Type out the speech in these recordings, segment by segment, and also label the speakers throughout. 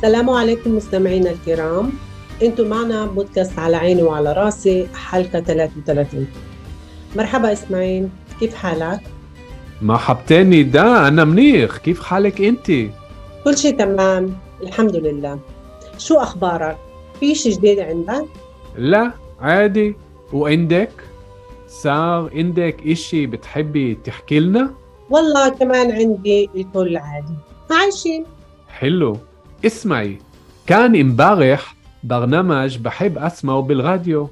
Speaker 1: السلام عليكم مستمعينا الكرام أنتم معنا بودكاست على عيني وعلى راسي حلقة 33 مرحبا إسماعيل كيف حالك؟
Speaker 2: مرحبتين نداء أنا منيح كيف حالك أنت؟
Speaker 1: كل شيء تمام الحمد لله شو أخبارك؟ في شيء جديد عندك؟
Speaker 2: لا عادي وعندك؟ صار عندك إشي بتحبي تحكي لنا؟
Speaker 1: والله كمان عندي الكل عادي عايشين
Speaker 2: حلو اسمعي. كان امبارح برنامج بحب أسمعه بالراديو.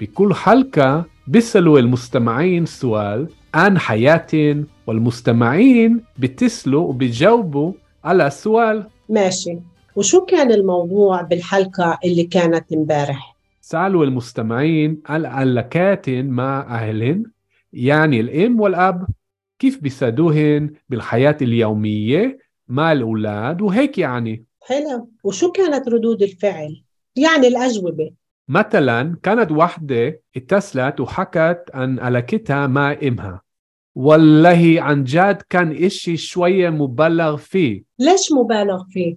Speaker 2: بكل حلقة بيسألوا المستمعين سؤال عن حياتهم والمستمعين بيتصلوا وبيجاوبوا على السؤال
Speaker 1: ماشي. وشو كان الموضوع بالحلقة اللي كانت امبارح؟
Speaker 2: سألوا المستمعين عن علاقات مع أهلهم يعني الأم والأب كيف بيساعدوهن بالحياة اليومية مع الأولاد وهيك يعني.
Speaker 1: حلو. وشو كانت ردود الفعل؟ يعني الأجوبة.
Speaker 2: مثلا كانت واحدة اتصلت وحكت عن علاقتها مع إمها. والله عن جد كان إشي شوية مبالغ فيه.
Speaker 1: ليش مبالغ فيه؟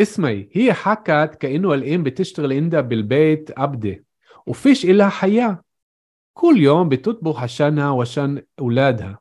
Speaker 2: اسمعي هي حكت كأنه الأم بتشتغل عندها بالبيت أبدة وفيش إلها حياة. كل يوم بتطبخ عشانها وعشان أولادها.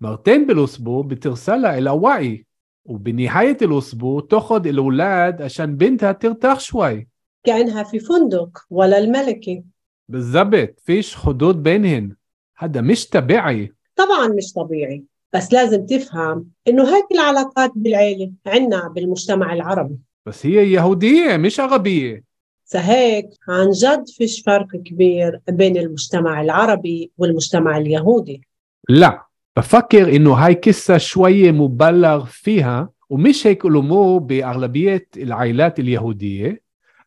Speaker 2: مرتين بالأسبوع بترسلها إلى وعي. وبنهاية الأسبوع تأخذ الأولاد عشان بنتها ترتاح شوي.
Speaker 1: كأنها في فندق ولا الملكي
Speaker 2: بالضبط فيش حدود بينهن. هذا مش طبيعي.
Speaker 1: طبعا مش طبيعي بس لازم تفهم إنه هيك العلاقات بالعيلة عنا بالمجتمع العربي.
Speaker 2: بس هي يهودية مش عربية.
Speaker 1: فهيك عن جد فيش فرق كبير بين المجتمع العربي والمجتمع اليهودي.
Speaker 2: لا. بفكر إنه هاي قصة شوية مبالغ فيها ومش هيك الأمور بأغلبية العائلات اليهودية.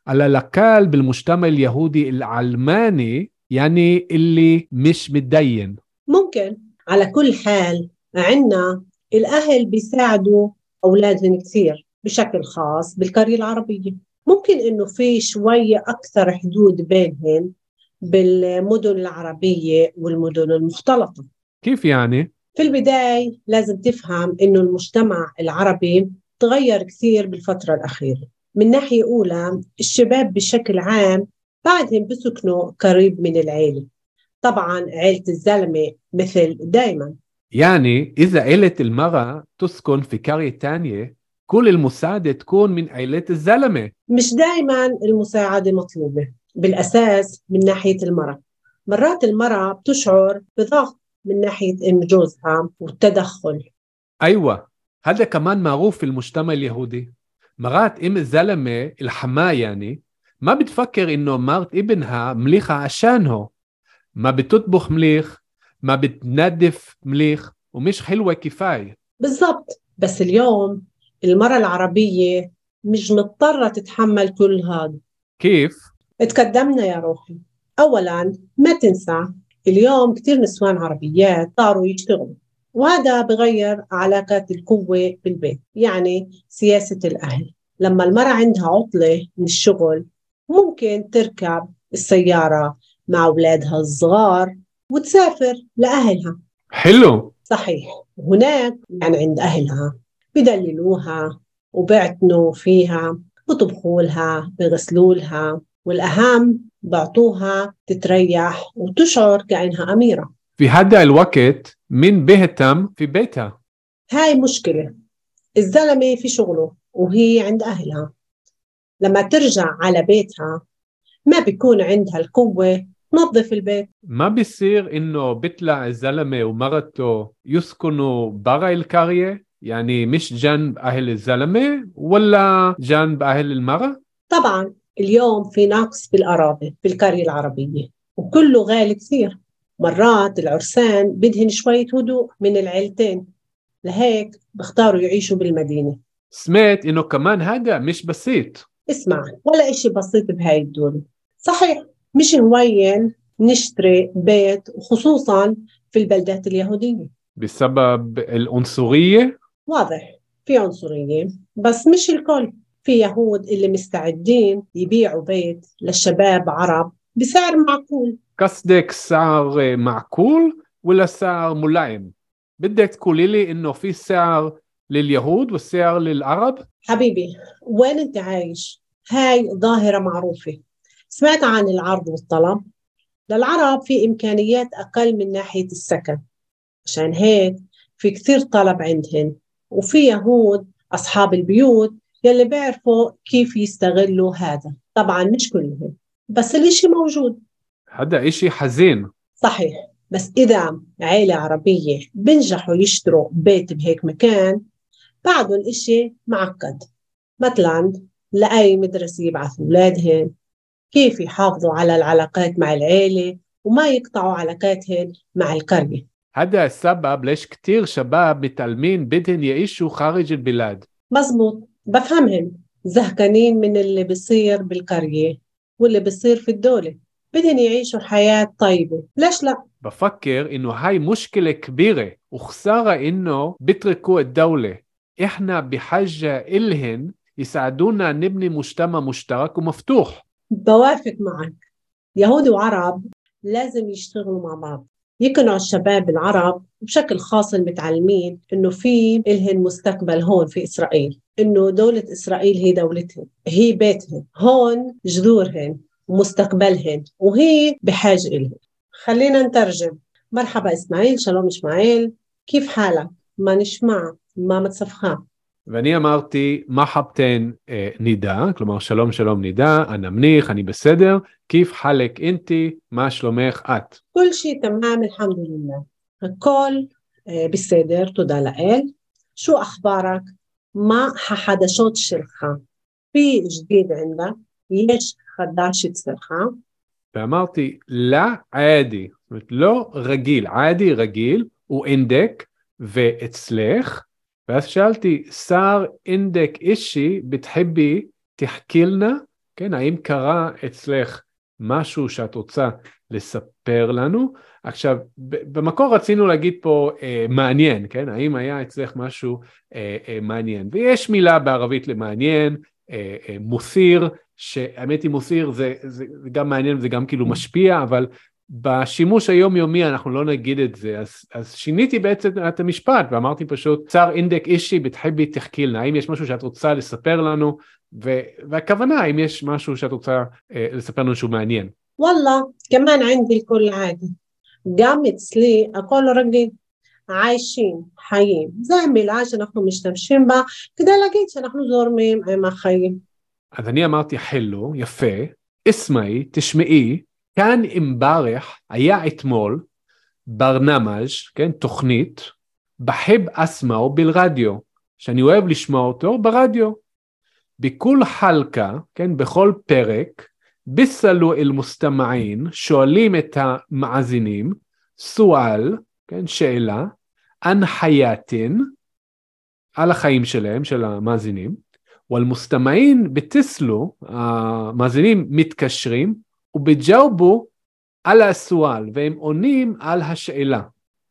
Speaker 2: على الأقل بالمجتمع اليهودي العلماني يعني اللي مش متدين.
Speaker 1: ممكن. على كل حال عنا الأهل بيساعدوا أولادهم كثير بشكل خاص بالقرية العربية. ممكن إنه في شوية أكثر حدود بينهم بالمدن العربية والمدن المختلطة.
Speaker 2: كيف يعني؟
Speaker 1: في البداية لازم تفهم إنه المجتمع العربي تغير كثير بالفترة الأخيرة. من ناحية أولى الشباب بشكل عام بعدهم بسكنوا قريب من العيلة. طبعا عيلة الزلمة مثل دايما.
Speaker 2: يعني إذا عيلة المرأة تسكن في قرية تانية كل المساعدة تكون من عيلة الزلمة.
Speaker 1: مش دايما المساعدة مطلوبة بالأساس من ناحية المرأة. مرات المرأة بتشعر بضغط من ناحية أم جوزها والتدخل
Speaker 2: أيوة. هذا كمان معروف في المجتمع اليهودي. مرات إم الزلمة الحماة يعني ما بتفكر إنه مرت ابنها مليخة عشانه. ما بتطبخ مليخ ما بتنظف مليخ ومش حلوة كفاية.
Speaker 1: بالضبط. بس اليوم المرأة العربية مش مضطرة تتحمل كل هذا.
Speaker 2: كيف؟
Speaker 1: اتقدمنا يا روحي. أولا ما تنسى اليوم كتير نسوان عربيات صاروا يشتغلوا وهذا بغير علاقات القوة بالبيت يعني سياسة الأهل. لما المرأة عندها عطلة من الشغل ممكن تركب السيارة مع أولادها الصغار وتسافر لأهلها.
Speaker 2: حلو.
Speaker 1: صحيح. هناك يعني عند أهلها بدللوها وبيعتنوا فيها بطبخوا لها بغسلوا لها والأهم بعطوها تتريح وتشعر كأنها أميرة.
Speaker 2: في هذا الوقت مين بيهتم في بيتها؟
Speaker 1: هاي مشكلة. الزلمة في شغله وهي عند أهلها. لما ترجع على بيتها ما بيكون عندها القوة تنظف البيت.
Speaker 2: ما بيصير إنه بيطلع الزلمة ومرته يسكنوا برا القرية؟ يعني مش جنب أهل الزلمة ولا جنب أهل المرأة؟
Speaker 1: طبعا اليوم في نقص بالقرابة في القرية العربية. وكله غالي كثير. مرات العرسان بدهن شوية هدوء من العيلتين. لهيك بختاروا يعيشوا بالمدينة.
Speaker 2: سمعت إنه كمان هذا مش بسيط.
Speaker 1: اسمع ولا إشي بسيط بهاي الدولة صحيح مش هوين نشتري بيت وخصوصا في البلدات اليهودية.
Speaker 2: بسبب العنصرية؟
Speaker 1: واضح في عنصرية بس مش الكل. في يهود اللي مستعدين يبيعوا بيت للشباب عرب بسعر معقول.
Speaker 2: قصدك سعر معقول ولا سعر ملائم؟ بدك تقولي لي إنه في سعر لليهود والسعر للعرب؟
Speaker 1: حبيبي وين أنت عايش؟ هاي ظاهرة معروفة. سمعت عن العرض والطلب؟ للعرب في إمكانيات أقل من ناحية السكن. عشان هيك في كثير طلب عندهن. وفي يهود أصحاب البيوت يلي بيعرفوا كيف يستغلوا هذا. طبعا مش كلهم بس الإشي موجود.
Speaker 2: هذا إشي حزين.
Speaker 1: صحيح بس إذا عيلة عربية بنجحوا يشتروا بيت بهيك مكان بعده الإشي معقد. مثلا لأي مدرسة يبعثوا أولادهن كيف يحافظوا على العلاقات مع العيلة وما يقطعوا علاقاتهن مع القرية.
Speaker 2: هذا السبب ليش كتير شباب متعلمين بدهم يعيشوا خارج البلاد.
Speaker 1: مزبوط. بفهمهم زهقانين من اللي بصير بالقرية واللي بصير في الدولة. بدهم يعيشوا حياة طيبة. ليش لا؟
Speaker 2: بفكر إنه هاي مشكلة كبيرة وخسارة إنه بيتركوا الدولة. إحنا بحاجة إلهن يساعدونا نبني مجتمع مشترك ومفتوح.
Speaker 1: بوافق معك. يهود وعرب لازم يشتغلوا مع بعض. يقنعوا الشباب العرب بشكل خاص المتعلمين إنه في إلهن مستقبل هون في إسرائيل. انه دولة اسرائيل هي دولتهم هي بيتهم هون جذورهن ومستقبلهن وهي بحاجة إلهم خلينا نترجم مرحبا إسماعيل شلوم إسماعيل كيف حالك؟ ما نسمع ما متصفخة
Speaker 2: ואני אמרתי מרחבתן אה, נידה, כלומר שלום שלום נידה, אנא מניח, אני בסדר, כיף חלק אינתי, מה שלומך את?
Speaker 1: كل شيء تمام الحمد لله الكل آه، בסדר תודה לאל شو أخبارك؟ מה החדשות שלך? פי ג'דיד ענדה, יש חדש אצלך.
Speaker 2: ואמרתי, לה עדי, זאת אומרת, לא רגיל, עדי רגיל, הוא אינדק, ואצלך, ואז שאלתי, שר אינדק אישי בתחבי תחכילנה? כן, האם קרה אצלך משהו שאת רוצה לספר לנו? עכשיו, ב- במקור רצינו להגיד פה אה, מעניין, כן? האם היה אצלך משהו אה, אה, מעניין? ויש מילה בערבית למעניין, אה, אה, מוסיר, שהאמת היא מוסיר זה, זה, זה גם מעניין וזה גם כאילו משפיע, אבל בשימוש היומיומי אנחנו לא נגיד את זה, אז, אז שיניתי בעצם את המשפט ואמרתי פשוט, צר אינדק אישי בתחבי תחכילנה, האם יש משהו שאת רוצה לספר לנו, ו, והכוונה, האם יש משהו שאת רוצה אה, לספר לנו שהוא מעניין.
Speaker 1: والله كمان عندي الكل عادي גם אצלי הכל רגיל. עיישים, חיים, זו המילה שאנחנו משתמשים בה כדי להגיד שאנחנו זורמים עם החיים.
Speaker 2: אז אני אמרתי חלו, יפה, אסמאי, תשמעי, כאן עם ברח היה אתמול ברנמז', כן, תוכנית, בחב אסמאו בלרדיו, שאני אוהב לשמוע אותו ברדיו. בכל חלקה, כן, בכל פרק, ביסלו אל מוסתמעין, שואלים את המאזינים, סואל, כן, שאלה, אנחייתין, על החיים שלהם, של המאזינים, والمستمعين بتسلوا המאזינים מתקשרים ובג'אובו על הסואל והם עונים על השאלה.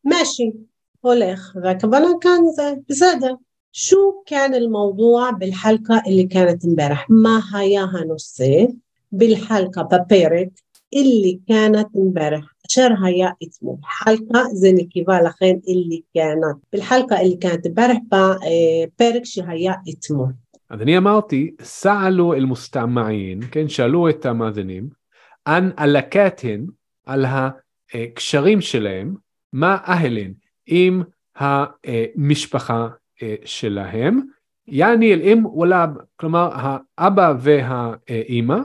Speaker 1: ماشي הולך והכוונה כאן זה בסדר شو كان الموضوع بالحلقة اللي كانت امبارح ما היה הנושא بالحلقة בפרק اللي كانت امبارح אשר היה אתמול חלקה זה נקבה לכן اللي كانت بالحلقة اللي كانت امبارح בפרק שהיה אתמול
Speaker 2: אז אני אמרתי, סעלו אל מוסתמעין, כן, שאלו את המאזינים, אן עלקתן, על הקשרים שלהם, מה אהלן, עם המשפחה שלהם, יעני אל אם וולאב, כלומר האבא והאימא,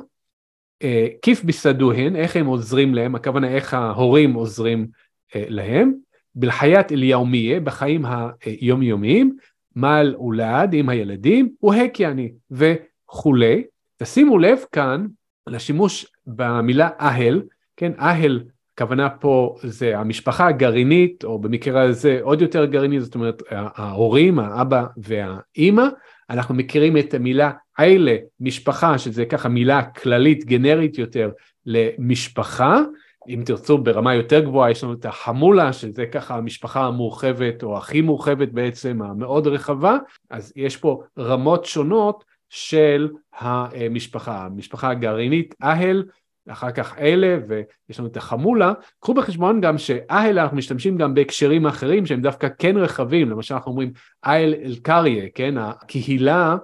Speaker 2: כיף ביסדוהן, איך הם עוזרים להם, הכוונה איך ההורים עוזרים להם, בלחיית אליהו בחיים היומיומיים, מעל אולד עם הילדים, והק יעני, וכולי. תשימו לב כאן לשימוש במילה אהל, כן, אהל, הכוונה פה זה המשפחה הגרעינית, או במקרה הזה עוד יותר גרעינית, זאת אומרת ההורים, האבא והאימא, אנחנו מכירים את המילה אלה, משפחה, שזה ככה מילה כללית, גנרית יותר למשפחה, אם תרצו ברמה יותר גבוהה יש לנו את החמולה שזה ככה המשפחה המורחבת או הכי מורחבת בעצם המאוד רחבה אז יש פה רמות שונות של המשפחה, המשפחה הגרעינית אהל אחר כך אלה ויש לנו את החמולה, קחו בחשבון גם שאהל אנחנו משתמשים גם בהקשרים אחרים שהם דווקא כן רחבים, למשל אנחנו אומרים אהל אל-קריה, כן, הקהילה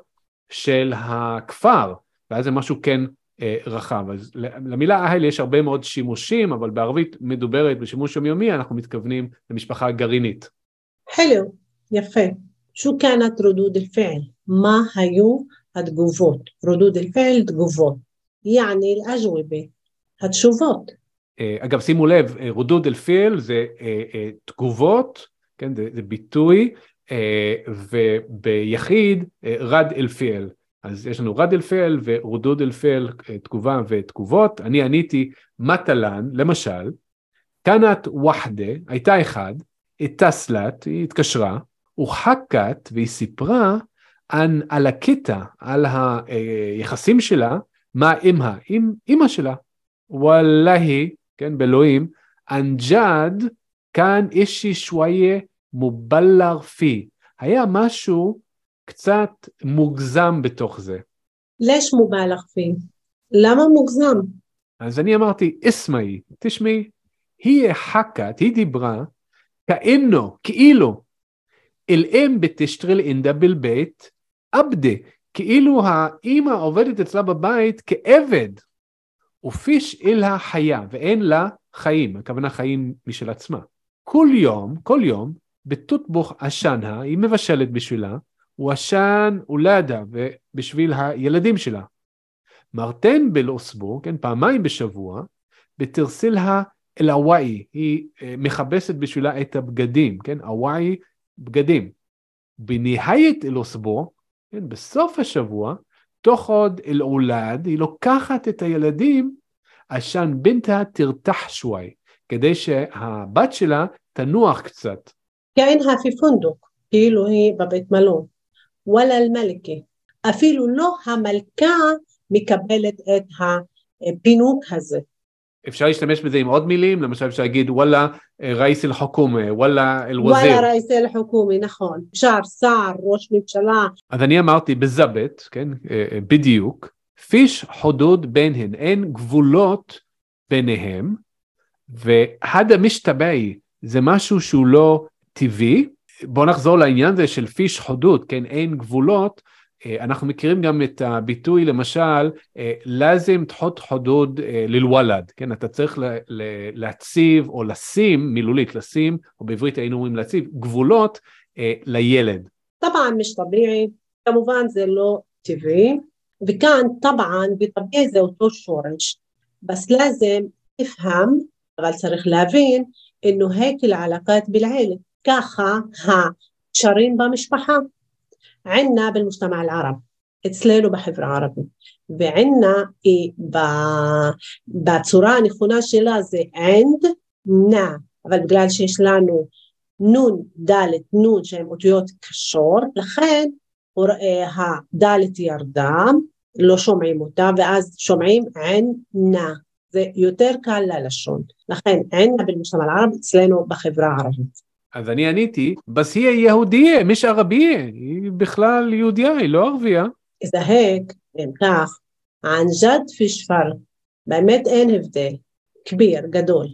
Speaker 2: של הכפר, ואז זה משהו כן אה, רחב. אז למילה אהל יש הרבה מאוד שימושים, אבל בערבית מדוברת בשימוש יומיומי אנחנו מתכוונים למשפחה גרעינית.
Speaker 1: حلو יפה. شو كانت ردود الفعل؟ מה היו התגובות? ردود الفعل תגובות. يعني الأجوبة התשובות.
Speaker 2: אה, אגב שימו לב, רודוד אל-פיל זה תגובות, כן, זה, זה ביטוי, וביחיד רד אל-פיל. אז יש לנו רד אל-פיל ורודוד אל-פיל, תגובה ותגובות. אני עניתי מטלן, למשל, קנת וחדה, הייתה אחד, תסלת, היא התקשרה, וחכת, והיא סיפרה על, על הקטע, על היחסים שלה, מה אימה, עם אימא שלה. וואלהי, כן, באלוהים, אנג'אד כאן אישי שוואיה מובלר פי. היה משהו קצת מוגזם בתוך זה.
Speaker 1: לש מובלר פי? למה מוגזם?
Speaker 2: אז אני אמרתי, אסמאי, תשמעי, היא חכת, היא דיברה, כאינו, כאילו, אל אם בתשטרל אינדה בלבית, עבדה, כאילו האימא עובדת אצלה בבית כעבד, ופיש אל החיה, ואין לה חיים, הכוונה חיים משל עצמה. כל יום, כל יום, בתותבוך עשנה, היא מבשלת בשבילה, הוא עשן הולדה בשביל הילדים שלה. מרתן בלוסבו, כן, פעמיים בשבוע, בתרסילהה אל הוואי, היא אה, מכבסת בשבילה את הבגדים, כן, הוואי, בגדים. בניהיית אלוסבו, כן, בסוף השבוע, תוך עוד אל אולד, היא לוקחת את הילדים, עשן בנתה תרתח שוואי, כדי שהבת שלה תנוח קצת.
Speaker 1: كأنها في فندق كيلو هي ببيت ملون ولا الملكة أفيلو אפילו ملكة המלכה إتها بينوك הפינוק
Speaker 2: אפשר להשתמש בזה עם עוד מילים? למשל אפשר להגיד וואלה אה, ראיס אל-חוכומה, אה, וואלה אל-וזיר.
Speaker 1: וואלה ראיס אל-חוכומה, נכון. שר, שר, ראש ממשלה.
Speaker 2: אז אני אמרתי בזבת, כן, אה, בדיוק, פיש חודוד ביניהן, אין גבולות ביניהם, והדה משתבעי זה משהו שהוא לא טבעי. בואו נחזור לעניין הזה של פיש חודוד, כן, אין גבולות. אנחנו מכירים גם את הביטוי למשל, לאזם תחות חודוד ללוולד, כן, אתה צריך להציב או לשים, מילולית לשים, או בעברית היינו אומרים להציב, גבולות לילד.
Speaker 1: طبعا مش طبيعي, כמובן זה לא טבעי, וכאן طبعا בטבעי זה אותו שורש, بس لازم تفهم, אבל צריך להבין, إنه هيك العلاقات بالعيلة, ככה הקשרים במשפחה. ענה במוסטמע אל-ערב, אצלנו בחברה הערבית, וענה בצורה הנכונה שלה זה ענד נא, אבל בגלל שיש לנו נון דלת נון שהן אותיות קשור, לכן אה, הדלת ירדה, לא שומעים אותה, ואז שומעים עין נא. זה יותר קל ללשון. לכן עין אל ערב אצלנו בחברה הערבית.
Speaker 2: אז אני עניתי, בס היא יהודיה, מש ערבייה, היא בכלל יהודיה, היא לא ערבייה.
Speaker 1: זה הק, אם כך, ענג'ד פיש פרק, באמת אין הבדל, כביר, גדול,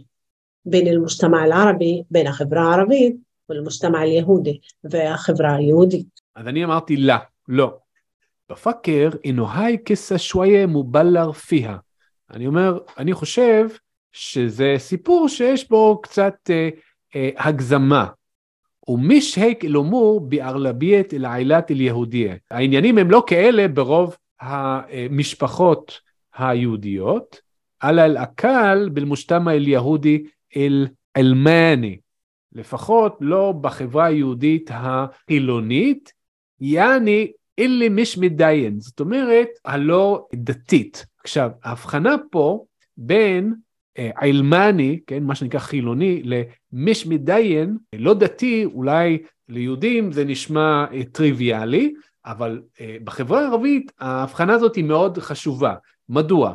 Speaker 1: בין אל-מושתמע אל-ערבי, בין החברה הערבית, ולמושתמע אל-יהודי, והחברה היהודית.
Speaker 2: אז אני אמרתי לה, לא. בפקר, אינוהי כסה שויה מובלר פיה. אני אומר, אני חושב שזה סיפור שיש בו קצת... אה, הגזמה. ומיש היק אל-אמור בארלביית אל-עילת אל-יהודיה. העניינים הם לא כאלה ברוב המשפחות היהודיות, אלא אל-אקל בלמושתמע אל-יהודי אל-אלמני. לפחות לא בחברה היהודית החילונית, יעני אלה מש מדיין, זאת אומרת, הלא דתית. עכשיו, ההבחנה פה בין אה, עילמני, כן, מה שנקרא חילוני, למש מדיין, לא דתי, אולי ליהודים זה נשמע אה, טריוויאלי, אבל אה, בחברה הערבית ההבחנה הזאת היא מאוד חשובה. מדוע?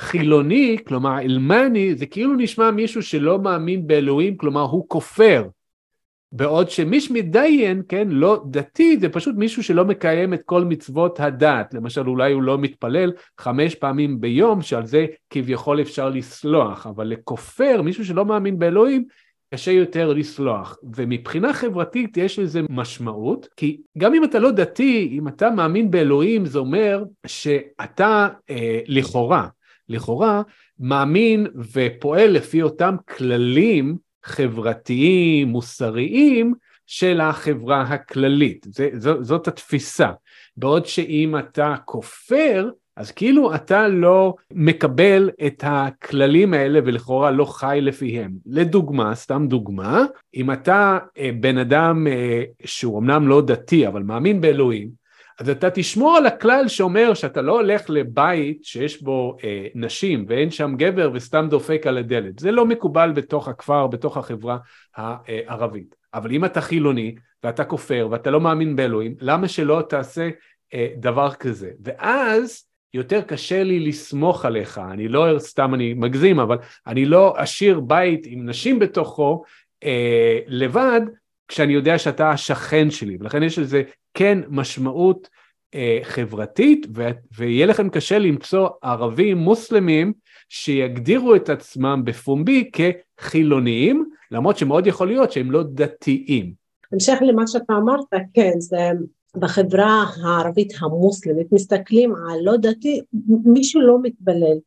Speaker 2: חילוני, כלומר אלמני, זה כאילו נשמע מישהו שלא מאמין באלוהים, כלומר הוא כופר. בעוד שמיש מדיין, כן, לא דתי, זה פשוט מישהו שלא מקיים את כל מצוות הדת. למשל, אולי הוא לא מתפלל חמש פעמים ביום, שעל זה כביכול אפשר לסלוח, אבל לכופר, מישהו שלא מאמין באלוהים, קשה יותר לסלוח. ומבחינה חברתית יש לזה משמעות, כי גם אם אתה לא דתי, אם אתה מאמין באלוהים, זה אומר שאתה אה, לכאורה, לכאורה, מאמין ופועל לפי אותם כללים חברתיים, מוסריים, של החברה הכללית. זה, זו, זאת התפיסה. בעוד שאם אתה כופר, אז כאילו אתה לא מקבל את הכללים האלה ולכאורה לא חי לפיהם. לדוגמה, סתם דוגמה, אם אתה אה, בן אדם אה, שהוא אמנם לא דתי אבל מאמין באלוהים, אז אתה תשמור על הכלל שאומר שאתה לא הולך לבית שיש בו אה, נשים ואין שם גבר וסתם דופק על הדלת. זה לא מקובל בתוך הכפר, בתוך החברה הערבית. אבל אם אתה חילוני ואתה כופר ואתה לא מאמין באלוהים, למה שלא תעשה אה, דבר כזה? ואז יותר קשה לי לסמוך עליך, אני לא סתם אני מגזים, אבל אני לא אשאיר בית עם נשים בתוכו אה, לבד, כשאני יודע שאתה השכן שלי, ולכן יש לזה כן משמעות אה, חברתית, ו- ויהיה לכם קשה למצוא ערבים מוסלמים שיגדירו את עצמם בפומבי כחילוניים, למרות שמאוד יכול להיות שהם לא דתיים.
Speaker 1: המשך למה שאתה אמרת, כן, זה בחברה הערבית המוסלמית מסתכלים על לא דתי, מי שלא מתפלל.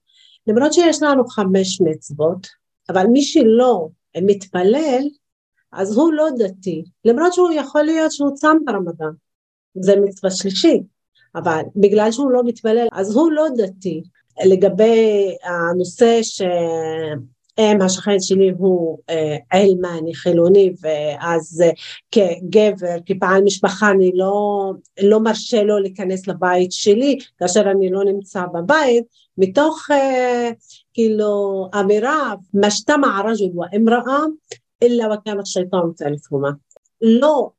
Speaker 1: למרות שיש לנו חמש מצוות, אבל מי שלא מתפלל, אז הוא לא דתי, למרות שהוא יכול להיות שהוא צם ברמדאן, זה מצווה שלישית, אבל בגלל שהוא לא מתפלל אז הוא לא דתי. לגבי הנושא ש... אם השכן שלי הוא עילמני, חילוני, ואז כגבר, כבעל משפחה, אני לא, לא מרשה לו להיכנס לבית שלי כאשר אני לא נמצא בבית, מתוך כאילו אמירה, משתמע רג'ל ואמראה, אלא וכאן השייטן תאליפהומה. לא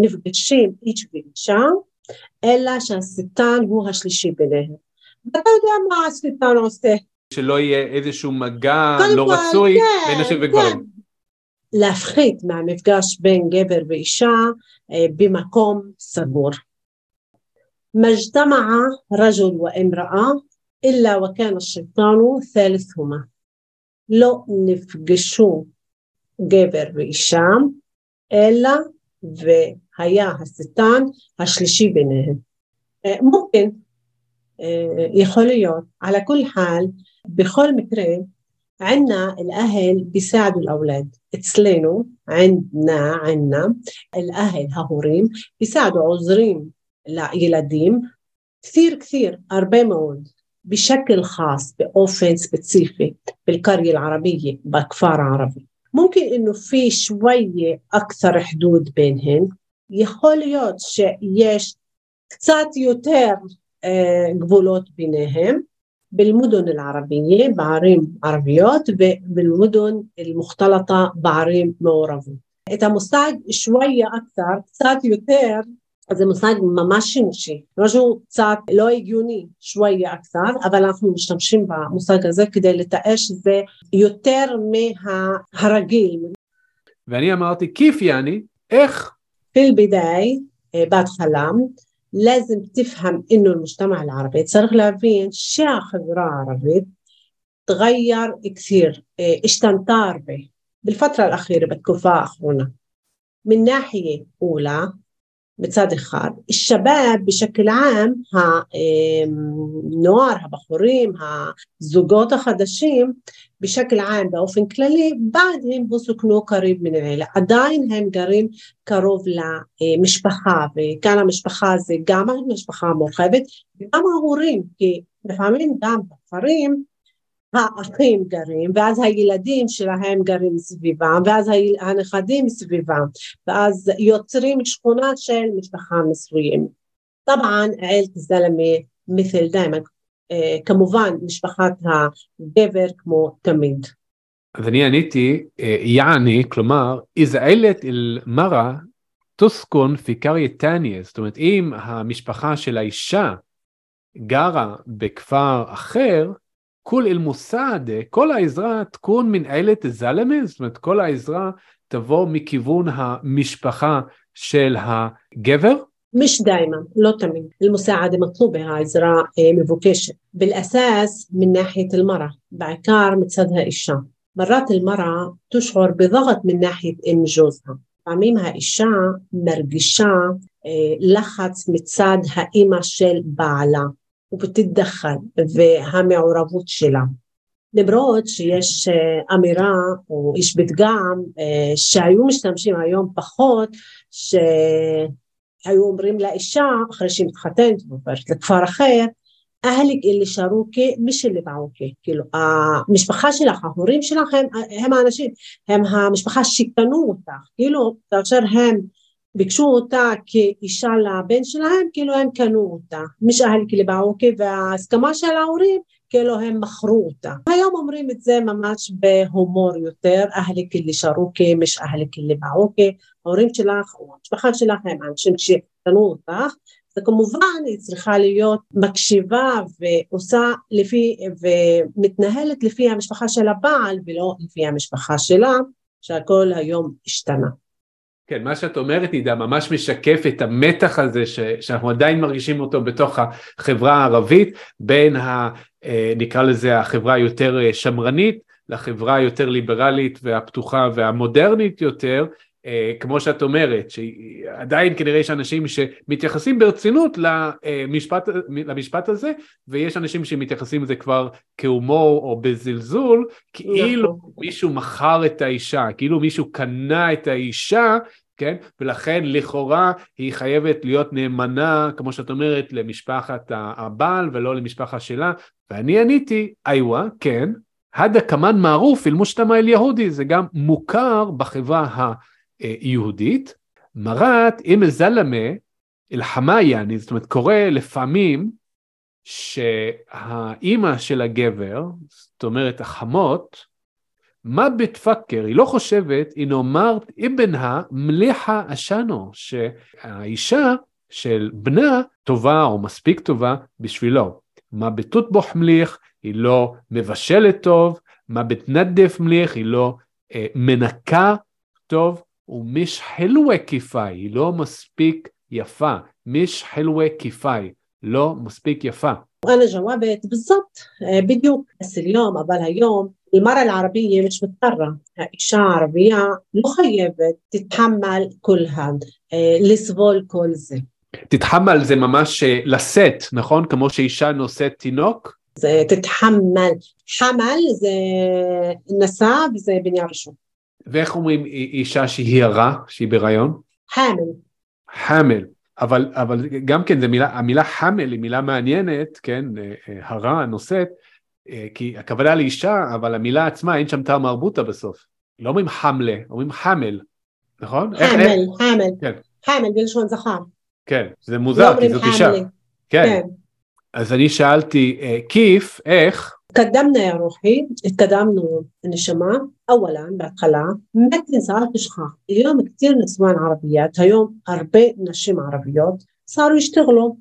Speaker 1: נפגשים איש ואישה, אלא שהשטן הוא השלישי ביניהם. ואתה יודע מה השטן עושה.
Speaker 2: שלא יהיה איזשהו מגע לא רצוי כן, בין נשים וגברים. כן.
Speaker 1: להפחית מהמפגש בין גבר ואישה אה, במקום סגור. مجتمع رجل وامرأة إلا وكان الشيطان ثالثهما לא נפגשו גבר ואישה אלא והיה השטן השלישי ביניהם. מומכן, יכול להיות, على كل حال בכל מקרה عنا الأهل بيساعدوا الأولاد אצלנו عندنا عنا الأهل ההורים بيساعدوا عذرين לילדים كثير كثير הרבה מאוד بشكل خاص באופן ספציפי بالقرية العربية בכפר הערבי ممكن انه في شويه اكثر حدود بينهن יכול להיות שיש קצת יותר אה, גבולות ביניהם بالمدن العربية بعרים عربيات وبالمدن المختلطة بعרים معورבות. את המושג שויה אקצר, קצת יותר זה מושג ממש שימושי, משהו קצת לא הגיוני, שוואיה אקצר, אבל אנחנו משתמשים במושג הזה כדי לתאר שזה יותר מהרגיל.
Speaker 2: ואני אמרתי, כיף יעני, איך?
Speaker 1: في البداية בהתחלה لازم تفهم إنه المجتمع العربي צריך להבין שהחברה הערבית تغير كثير اشتنتا הרבה بالفترة الأخيرة בתקופה האחרונה من ناحية أولى מצד אחד, الشباب بشكل عام, הנוער, הבחורים, הזוגות החדשים, בשקל עם באופן כללי, בעדהם הוסוכנו קריב מן אלה, עדיין הם גרים קרוב למשפחה, וכאן המשפחה זה גם המשפחה המורחבת וגם ההורים, כי לפעמים גם בכפרים האחים גרים, ואז הילדים שלהם גרים סביבם, ואז הנכדים סביבם, ואז יוצרים שכונה של משפחה מסוימת. طبعا عيلة الزلمة مثل دائما אה, כמובן משפחת הגבר כמו תמיד.
Speaker 2: אז אני עניתי, יעני, כלומר, איזעלת אל-מרה תוסקון פיקריה טניה, זאת אומרת, אם המשפחה של האישה גרה בכפר אחר, כל אל מוסד, כל העזרה תכון מנהלת זלמה, זאת אומרת כל העזרה תבוא מכיוון המשפחה של הגבר.
Speaker 1: مش دائما لو تمام المساعدة مطلوبة העזרה אה, מבוקשת. بالأساس من ناحية المرأة بعكار מצדها إيشا مرات المرأة تشعر بضغط من ناحية أم جوزها פעמים האישה מרגישה אה, לחץ מצד האימא של בעלה. ובתתדחל והמעורבות שלה. למרות שיש אמירה או איש פתגם שהיו משתמשים היום פחות שהיו אומרים לאישה אחרי שהיא מתחתנת ועוברת לכפר אחר אהליק אלי שרוקי מי שלבעוקי כאילו המשפחה שלך ההורים שלך הם, הם האנשים הם המשפחה שקנו אותך כאילו כאשר הם ביקשו אותה כאישה לבן שלהם כאילו הם קנו אותה מש אהליק לבעוקי וההסכמה של ההורים כאילו הם מכרו אותה. היום אומרים את זה ממש בהומור יותר, אהליק אלי שרוקי, מש אהליק אלי בעוקי, ההורים שלך או המשפחה שלך הם אנשים שקנו אותך, וכמובן היא צריכה להיות מקשיבה ועושה לפי ומתנהלת לפי המשפחה של הבעל ולא לפי המשפחה שלה, שהכל היום השתנה.
Speaker 2: כן, מה שאת אומרת, נידה, ממש משקף את המתח הזה ש, שאנחנו עדיין מרגישים אותו בתוך החברה הערבית, בין ה... אה, נקרא לזה החברה היותר שמרנית לחברה היותר ליברלית והפתוחה והמודרנית יותר, אה, כמו שאת אומרת, שעדיין כנראה יש אנשים שמתייחסים ברצינות למשפט, למשפט הזה, ויש אנשים שמתייחסים לזה כבר כהומור או בזלזול, כאילו נכון. מישהו מכר את האישה, כאילו מישהו קנה את האישה, כן? ולכן לכאורה היא חייבת להיות נאמנה, כמו שאת אומרת, למשפחת הבעל ולא למשפחה שלה, ואני עניתי, איווה, כן, הדה כמן מערוף אל מושתמא אל יהודי, זה גם מוכר בחברה ה... יהודית, מרת אם זלמה אל חמאיה, זאת אומרת קורה לפעמים שהאימא של הגבר, זאת אומרת החמות, מה בתפקר, היא לא חושבת, היא נאמרת אבנה מליחה אשנו, שהאישה של בנה טובה או מספיק טובה בשבילו. מה בתותבוך מליך, היא לא מבשלת טוב, מה בתנדף מליך, היא לא אה, מנקה טוב, ומיש חלווה כיפאי, היא לא מספיק יפה. מיש חלווה כיפאי, לא מספיק יפה.
Speaker 1: وانا جاوبت بالضبط بده بس اليوم قبل هاليوم المرأة العربية مش مضطرة إيشا عربية مخيبة تتحمل كل هذا لسبول كل זה
Speaker 2: תתחמל זה ממש אה, לשאת, נכון? כמו שאישה נושאת תינוק?
Speaker 1: זה תתחמל. חמל זה נשא וזה בניין ראשון.
Speaker 2: ואיך אומרים אישה שהיא הרה, שהיא בהיריון?
Speaker 1: חמל.
Speaker 2: חמל. אבל, אבל גם כן, מילה, המילה חמל היא מילה מעניינת, כן, אה, אה, הרה, נושאת, אה, כי הכוונה לאישה, אבל המילה עצמה, אין שם טעם מרבוטה בסוף. לא אומרים חמלה, אומרים חמל, נכון?
Speaker 1: חמל, איך, חמל, כן. חמל בלשון זכר.
Speaker 2: כן, זה מוזר, לא כי זאת אישה. כן. כן. אז אני שאלתי, כיף, איך?
Speaker 1: قدمنا يا روحي اتقدمنا النشماء اولا بالقلعه ما تنسى اشخاص اليوم كثير نسوان عربيات. اليوم أربع نشيم عربيات. صاروا يشتغلوا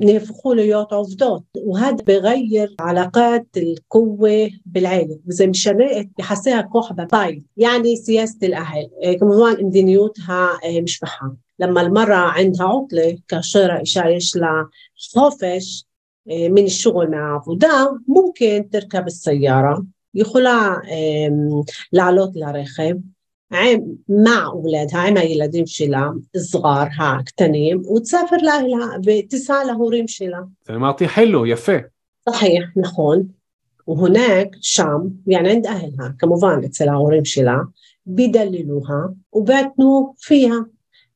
Speaker 1: نافخوا ليوت عفدات وهذا بغير علاقات القوة بالعائلة وزي مشان بحسيها كحبة. طيب يعني سياسة الأهل. إيه، كمان مدينيوتها إيه، مش بحام لما المرأة عندها عطلة كشيرة إشارة لها خوفش من الشغل مع عبودة ممكن تركب السيارة יכולה אה, לעלות לרכב עם, מע אולדها, עם הילדים שלה, זגר הקטנים, ותספר לילה ותיסע להורים שלה.
Speaker 2: אמרתי חלו, יפה.
Speaker 1: صحيح, נכון. وهناك שם, يعني عند أهلها, כמובן אצל ההורים שלה, بيدللوها وباتنوا فيها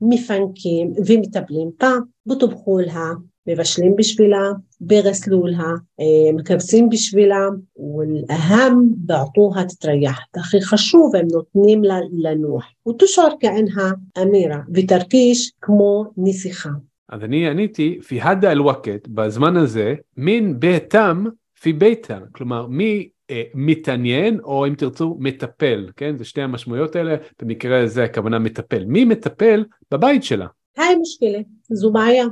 Speaker 1: مفنקים ומטפלים בה, בטובחו לה מבשלים בשבילה, بيغسلوا لها مكبسين בשבילה, والأهم بعطوها הכי חשוב הם נותנים לה לנוח, ותושר كأنها أميرة, ותרגיש כמו נסיכה.
Speaker 2: אז אני עניתי, פי הדה אל-וואקט, בזמן הזה, מין ביתם פי ביתה, כלומר, מי... אה, מתעניין או אם תרצו מטפל כן? זה שתי המשמעויות האלה במקרה הזה הכוונה מטפל. מי מטפל? בבית שלה.
Speaker 1: היי משקילה זו בעיה.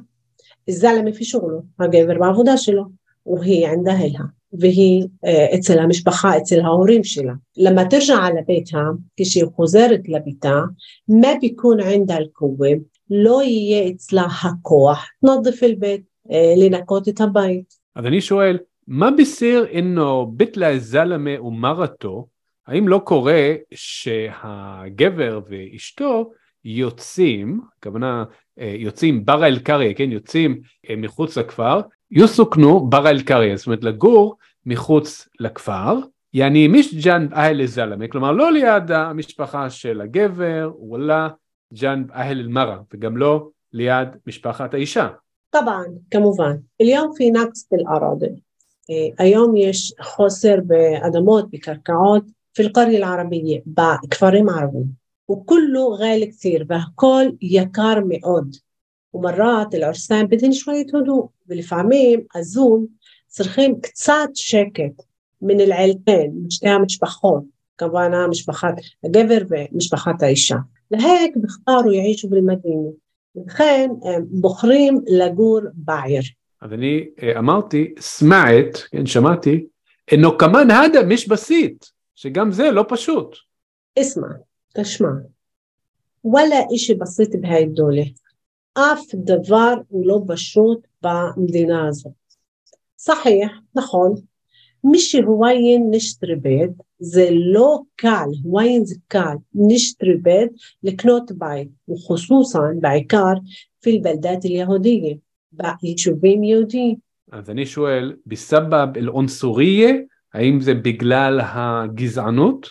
Speaker 1: الزعل ما في شغله הגבר בעבודה שלו, והיא ענדה אליה. והיא אה, אצל המשפחה, אצל ההורים שלה. למה תרג'ע לביתה, כשהיא חוזרת לביתה, מה ביקון ענדה אל-כווה? לא יהיה אצלה הכוח, תנדף אל-בית, אה, לנקות את הבית.
Speaker 2: אז אני שואל, מה בסיר אינו ביטלה זלמה ומרתו, האם לא קורה שהגבר ואשתו יוצאים, הכוונה אה, יוצאים ברא אל קריה, כן, יוצאים אה, מחוץ לכפר, יוסוכנו ברא אל קריה, זאת אומרת לגור מחוץ לכפר, יעני מיש ג'אן אהל זלמה, כלומר לא ליד המשפחה של הגבר, וואלה ג'אן אהל אל-מרה, וגם לא ליד משפחת האישה.
Speaker 1: טבען, כמובן. אליום פינקס אל באל-אראדי. אה, היום יש חוסר באדמות, בקרקעות, פילקריה אל العربية בכפרים הערביים. وكله غالي كثير فالكل يكار מאוד ומרת אל-ערסן בדין שויית הודו ולפעמים הזום צריכים קצת שקט מן אל-עילתן, משתי המשפחות כמובן משפחת הגבר ומשפחת האישה. להק בחרו יעישו במדינה ולכן הם בוחרים לגור בעיר.
Speaker 2: אז אני אה, אמרתי, סמעת, כן, שמעתי, אינו כמן הדה משבסית, שגם זה לא פשוט.
Speaker 1: אסמע, תשמע, וואלה אישי בסיט בהי דולה, אף דבר הוא לא פשוט במדינה הזאת. صحيح, נכון, מי שהוויין נשתרי בית, זה לא קל, הוויין זה קל, נשתרי בית לקנות בית, וחוסוסן בעיקר في البلدات اليهودية, ביישובים יהודיים.
Speaker 2: אז אני שואל, בסבב אל-אונסוריה, האם זה בגלל הגזענות?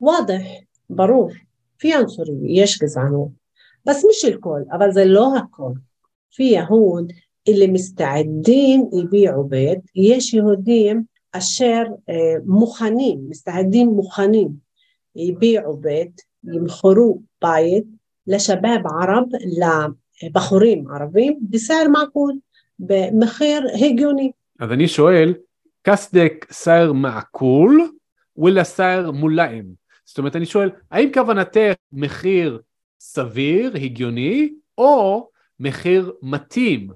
Speaker 1: واضح, ברור, في عنصرية יש גזענות, بس مش الكل, אבל זה לא הכל. في יהוד اللي مستعدين يبيعوا بيت, יש יהודים אשר אה, מוכנים, מסתעדים מוכנים, יביעו בית, ימכרו בית לשבאב ערב, לבחורים ערבים, בסער מעקוד, במחיר הגיוני.
Speaker 2: אז אני שואל, קסדק סייר מעקול ולא מולאם? זאת אומרת, אני שואל, האם כוונתך מחיר סביר, הגיוני, או מחיר מתאים?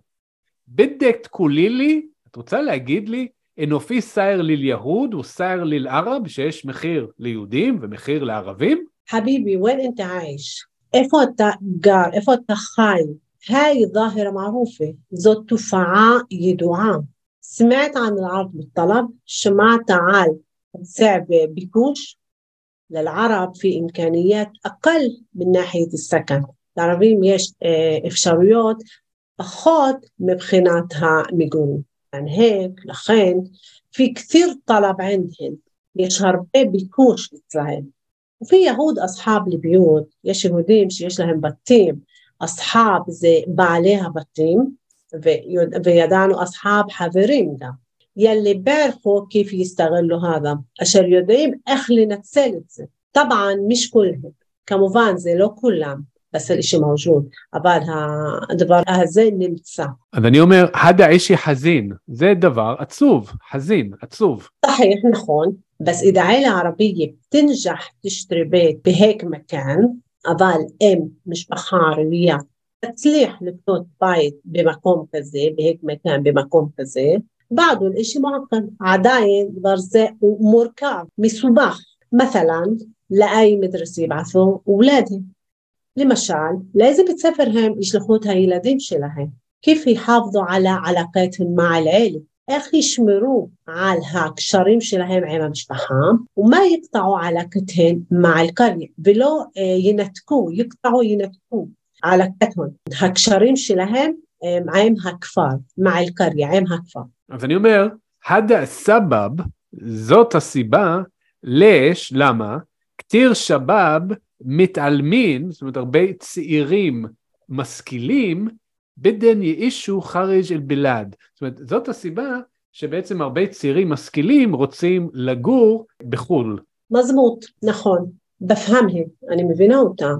Speaker 2: בדק תקולי לי, את רוצה להגיד לי, אנופי סייר ליל יהוד וסייר ליל ערב, שיש מחיר ליהודים ומחיר לערבים?
Speaker 1: حبيبي وين انت عايش איפה אתה גר איפה אתה חי هاي ظاهرة معروفة זאת תופעה ידועה سمعت عن العرض بالطلب שמעת על היצע בביקוש للعرب في إمكانيات أقل من ناحية السكن לערבים יש אפשרויות פחות מבחינת המיגון. מנהג, לכן, في كثير طلب عندهم יש הרבה ביקוש אצלהם. وفي יהוד أصحاب לביוט, יש יהודים שיש להם בתים, أصحاب זה בעלי הבתים, וידענו أصحاب חברים גם. يلي بيعرفوا كيف يستغلوا هذا. أشر יודעים איך לנצל את זה طبعا مش كلهم כמובן זה לא כולם بس الاشي موجود. אבל הדבר הזה נמצא.
Speaker 2: אז אני אומר, הדה אישי חזין, זה דבר עצוב, חזין, עצוב.
Speaker 1: صحيح נכון, بس إذا عائلة عربية بتنجح تشتري بيت بهيك مكان אבל אם משפחה ערבייה תצליח לקנות בית במקום כזה, בהיק מקום במקום כזה, بعده الاشي معقد عداين דבר זה הוא מורכב, מסובך. مثلا لأي مدرسة يبعثوا أولادهم لمشان لازم بيت سفر هم يشلحوا הילדים שלהם كيف يحافظوا على علاقاتهم مع العيلة איך ישמרו על הקשרים שלהם עם המשפחה ומה יקטעו עלקתהן מע אל-קריה ולא ינתקו, יקטעו ינתקו עלקתהן, הקשרים שלהם אה, עם הכפר, עם אל-קריה, עם הכפר.
Speaker 2: אז אני אומר, הדה סבב, זאת הסיבה לש, למה? כתיר שבב מתעלמין, זאת אומרת הרבה צעירים משכילים, בדן יאישו חריג' אל בלעד. זאת אומרת, זאת הסיבה שבעצם הרבה צעירים משכילים רוצים לגור בחו"ל.
Speaker 1: מזמות, נכון. בפהמהם, אני מבינה אותם.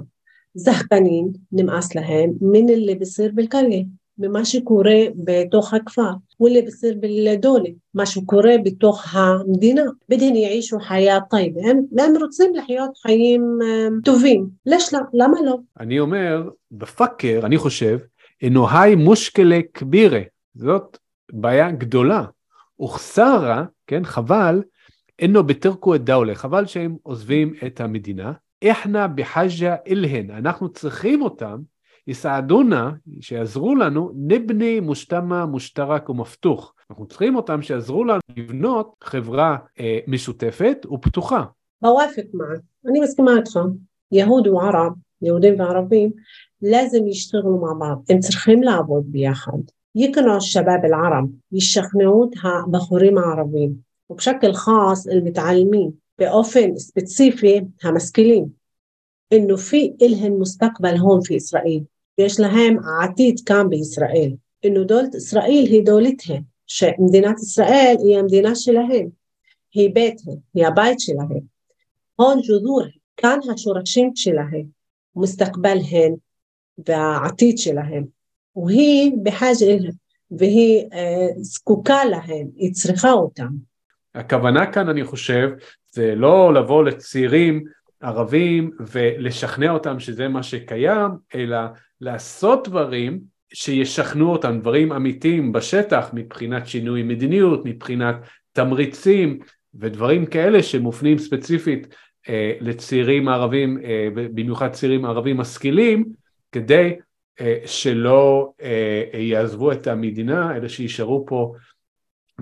Speaker 1: זחקנים, נמאס להם, מן אלה בסיר בלקריה. ממה שקורה בתוך הכפר, ולי בסיר בלדוני, מה שקורה בתוך המדינה. בדהן יעישו חיה טייבה, הם, רוצים לחיות חיים אמ, טובים. לש לא, למה לא?
Speaker 2: אני אומר, בפאקר, אני חושב, אנוהי מושקלה כבירה. זאת בעיה גדולה. וחסרה, כן, חבל, אינו בתרקו את דאולה, חבל שהם עוזבים את המדינה. איחנה בחאג'ה אלהן, אנחנו צריכים אותם יסעדונה, שיעזרו לנו, נבני מושתמה מושתרק ומפתוח. אנחנו צריכים אותם שיעזרו לנו לבנות חברה אה, משותפת ופתוחה.
Speaker 1: בוואפק מעט, אני מסכימה איתך. יהוד וערב, יהודים וערבים, לازم ישתגלו מעמד, הם צריכים לעבוד ביחד. يقنعوا الشباب العرب يشخنعوا הבחורים הערבים وبشكل خاص المتعلمين באופן ספציפי המשכילים انه في الهن مستقبل هون في اسرائيل יש להם העתיד כאן בישראל. נודולת ישראל היא דולתהם, שמדינת ישראל היא המדינה שלהם, היא ביתהם, היא הבית שלהם. הון ג'ודור, כאן השורשים שלהם, מסתקבלהם והעתיד שלהם. והיא בחאג' אליהם, והיא אה, זקוקה להם, היא צריכה אותם.
Speaker 2: הכוונה כאן, אני חושב, זה לא לבוא לצעירים ערבים ולשכנע אותם שזה מה שקיים, אלא לעשות דברים שישכנעו אותם, דברים אמיתיים בשטח מבחינת שינוי מדיניות, מבחינת תמריצים ודברים כאלה שמופנים ספציפית אה, לצעירים ערבים, אה, במיוחד צעירים ערבים משכילים, כדי אה, שלא אה, יעזבו את המדינה, אלא שישארו פה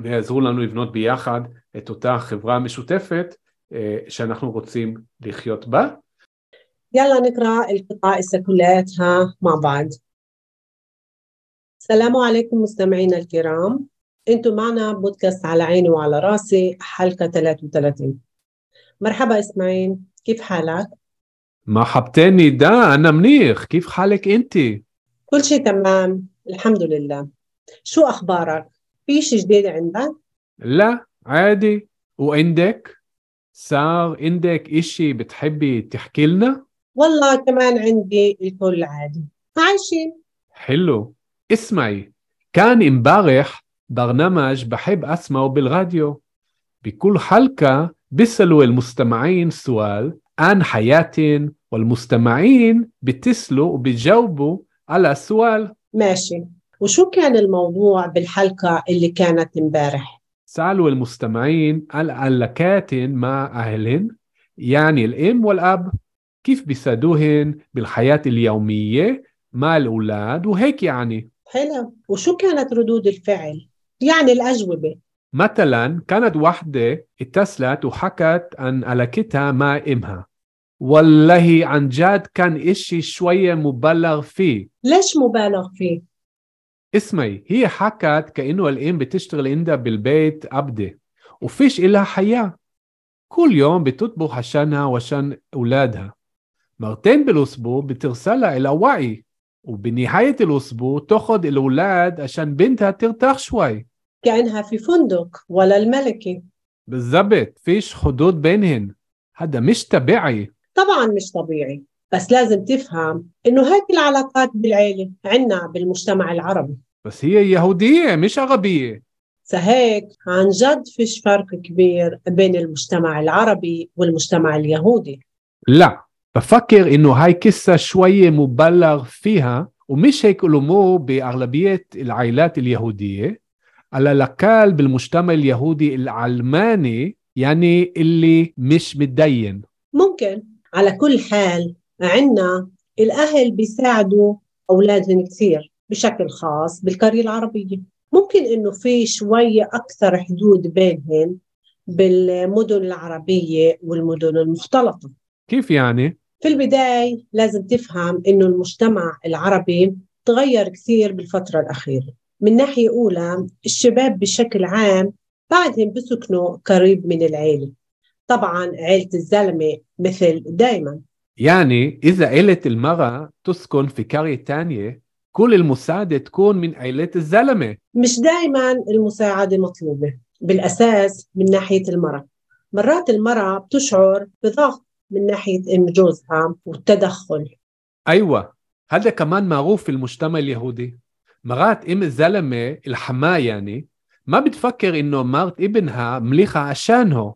Speaker 2: ויעזרו לנו לבנות ביחד את אותה חברה משותפת שאנחנו רוצים לחיות בה.
Speaker 1: يلا نقرأ القطائس كلياتها مع بعض السلام عليكم مستمعينا الكرام انتم معنا بودكاست على عيني وعلى راسي حلقة 33 مرحبا اسماعيل كيف حالك؟
Speaker 2: مرحبتين نداء أنا منيح كيف حالك أنت؟
Speaker 1: كل شيء تمام الحمد لله شو أخبارك؟ في شيء جديد عندك؟
Speaker 2: لا عادي وعندك؟ صار عندك إشي بتحبي تحكي لنا؟
Speaker 1: والله كمان عندي الكل عادي. عايشين.
Speaker 2: حلو. اسمعي كان امبارح برنامج بحب أسمعه بالراديو. بكل حلقة بيسألوا المستمعين سؤال عن حياتهم والمستمعين بيتصلوا وبيجاوبوا على السؤال.
Speaker 1: ماشي. وشو كان الموضوع بالحلقة اللي كانت امبارح؟
Speaker 2: سألوا المستمعين علاقات مع أهلهم يعني الأم والأب كيف بيساعدوهن بالحياة اليومية مع الأولاد؟ وهيك يعني.
Speaker 1: حلو. وشو كانت ردود الفعل؟ يعني الأجوبة.
Speaker 2: مثلا كانت واحدة اتصلت وحكت عن علاقتها مع إمها. والله عن جد كان إشي شوية مبالغ فيه.
Speaker 1: ليش مبالغ فيه؟
Speaker 2: اسمعي هي حكت كأنه الام بتشتغل عندها بالبيت أبدة وفيش إلها حياة. كل يوم بتطبخ عشانها وعشان أولادها. مرتين بالأسبوع بترسلها إلى وعي وبنهاية الأسبوع تأخذ الأولاد عشان بنتها ترتاح شوي.
Speaker 1: كأنها في فندق ولا الملكي
Speaker 2: بالضبط فيش حدود بينهن. هذا مش طبيعي.
Speaker 1: طبعا مش طبيعي. بس لازم تفهم إنه هيك العلاقات بالعيلة عنا بالمجتمع العربي.
Speaker 2: بس هي يهودية مش عربية.
Speaker 1: فهيك عن جد فيش فرق كبير بين المجتمع العربي والمجتمع اليهودي.
Speaker 2: لا بفكر إنه هاي قصة شوية مبالغ فيها ومش هيك الأمور بأغلبية العائلات اليهودية. على الأقل بالمجتمع اليهودي العلماني يعني اللي مش متدين.
Speaker 1: ممكن على كل حال عندنا الأهل بيساعدوا أولادهم كثير بشكل خاص بالقرية العربية. ممكن إنه في شوية أكثر حدود بينهم بالمدن العربية والمدن المختلطة.
Speaker 2: كيف يعني؟
Speaker 1: في البداية لازم تفهم إنه المجتمع العربي تغير كثير بالفترة الأخيرة. من ناحية أولى الشباب بشكل عام بعدهم بسكنوا قريب من العيلة. طبعا عيلة الزلمة مثل دائما
Speaker 2: يعني إذا عيلة المرأة تسكن في قرية تانية كل المساعدة تكون من عيلة الزلمة.
Speaker 1: مش دايما المساعدة مطلوبة بالأساس من ناحية المرأة. مرات المرأة بتشعر بضغط من ناحية أم جوزها والتدخل
Speaker 2: أيوة هذا كمان معروف في المجتمع اليهودي. مرات إم الزلمة الحماة يعني ما بتفكر إنه مرت ابنها مليخة عشانه.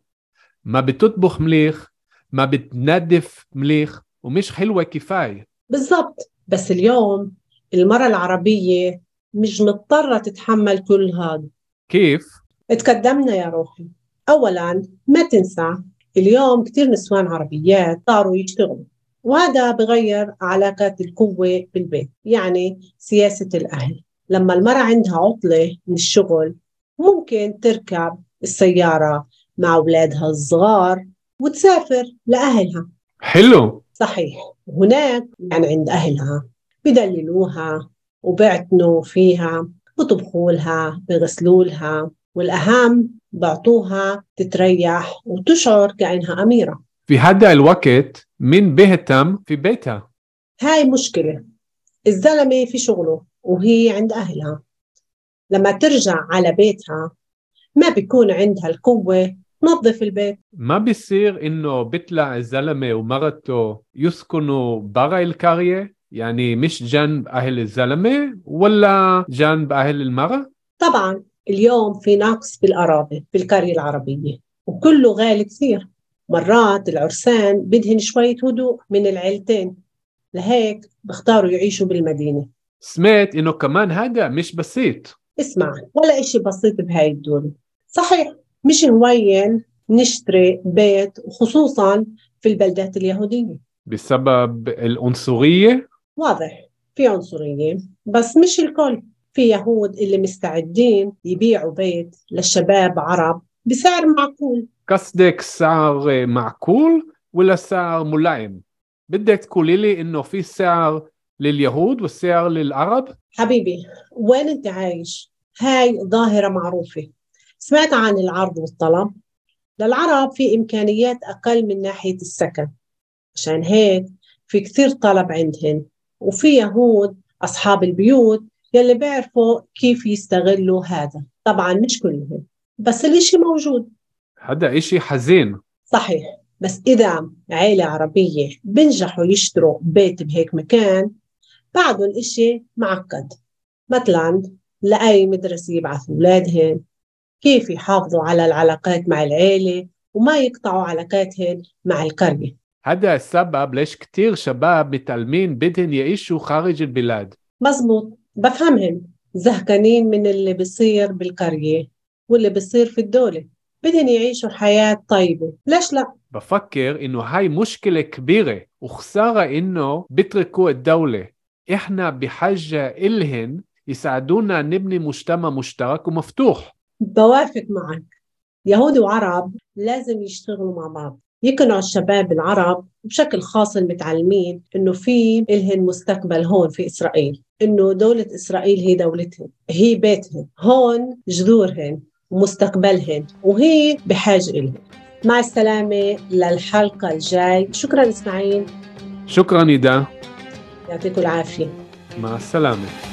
Speaker 2: ما بتطبخ مليخ ما بتنظف مليخ ومش حلوة كفاية.
Speaker 1: بالضبط. بس اليوم المرأة العربية مش مضطرة تتحمل كل هذا.
Speaker 2: كيف؟
Speaker 1: اتقدمنا يا روحي. أولا ما تنسى اليوم كتير نسوان عربيات صاروا يشتغلوا وهذا بغير علاقات القوة بالبيت يعني سياسة الأهل. لما المرأة عندها عطلة من الشغل ممكن تركب السيارة مع أولادها الصغار وتسافر لأهلها.
Speaker 2: حلو.
Speaker 1: صحيح. هناك يعني عند أهلها بدللوها وبيعتنوا فيها بطبخوا لها بغسلوا لها والأهم بعطوها تتريح وتشعر كأنها أميرة.
Speaker 2: في هذا الوقت مين بيهتم في بيتها؟
Speaker 1: هاي مشكلة. الزلمة في شغله وهي عند أهلها. لما ترجع على بيتها ما بيكون عندها القوة تنظف البيت.
Speaker 2: ما بيصير إنه بيطلع الزلمة ومرته يسكنوا برا القرية؟ يعني مش جنب أهل الزلمة ولا جنب أهل المرأة؟
Speaker 1: طبعا اليوم في نقص بالقرابة في القرية العربية وكله غالي كثير. مرات العرسان بدهن شوية هدوء من العيلتين لهيك بختاروا يعيشوا بالمدينة.
Speaker 2: سمعت إنه كمان هذا مش بسيط.
Speaker 1: اسمع ولا إشي بسيط بهاي الدولة صحيح مش هوين نشتري بيت وخصوصا في البلدات اليهودية.
Speaker 2: بسبب العنصرية؟
Speaker 1: واضح في عنصرية بس مش الكل. في يهود اللي مستعدين يبيعوا بيت للشباب عرب بسعر معقول.
Speaker 2: قصدك سعر معقول ولا سعر ملائم؟ بدك تقولي لي إنه في سعر لليهود والسعر للعرب؟
Speaker 1: حبيبي وين أنت عايش؟ هاي ظاهرة معروفة. سمعت عن العرض والطلب؟ للعرب في إمكانيات أقل من ناحية السكن عشان هيك في كثير طلب عندهن وفي يهود أصحاب البيوت يلي بيعرفوا كيف يستغلوا هذا. طبعا مش كلهم بس الإشي موجود.
Speaker 2: هذا إشي حزين.
Speaker 1: صحيح بس إذا عيلة عربية بنجحوا يشتروا بيت بهيك مكان بعده الإشي معقد. مثلا لأي مدرسة يبعثوا أولادهم كيف يحافظوا على العلاقات مع العيلة وما يقطعوا علاقاتهم مع القرية.
Speaker 2: هذا السبب ليش كتير شباب متعلمين بدهم يعيشوا خارج البلاد.
Speaker 1: مزبوط. بفهمهم. زهقانين من اللي بصير بالقرية واللي بصير في الدولة. بدهم يعيشوا حياة طيبة. ليش لا؟
Speaker 2: بفكر إنه هاي مشكلة كبيرة وخسارة إنه بيتركوا الدولة. إحنا بحاجة إلهن يساعدونا نبني مجتمع مشترك ومفتوح.
Speaker 1: بوافق معك. يهود وعرب لازم يشتغلوا مع بعض. يقنعوا الشباب العرب بشكل خاص المتعلمين إنه في إلهن مستقبل هون في إسرائيل إنه دولة إسرائيل هي دولتهم هي بيتهم هون جذورهن ومستقبلهن وهي بحاجة إلهم مع السلامة للحلقة الجاي. شكرا إسماعيل.
Speaker 2: شكرا نداء
Speaker 1: يعطيكم العافية.
Speaker 2: مع السلامة.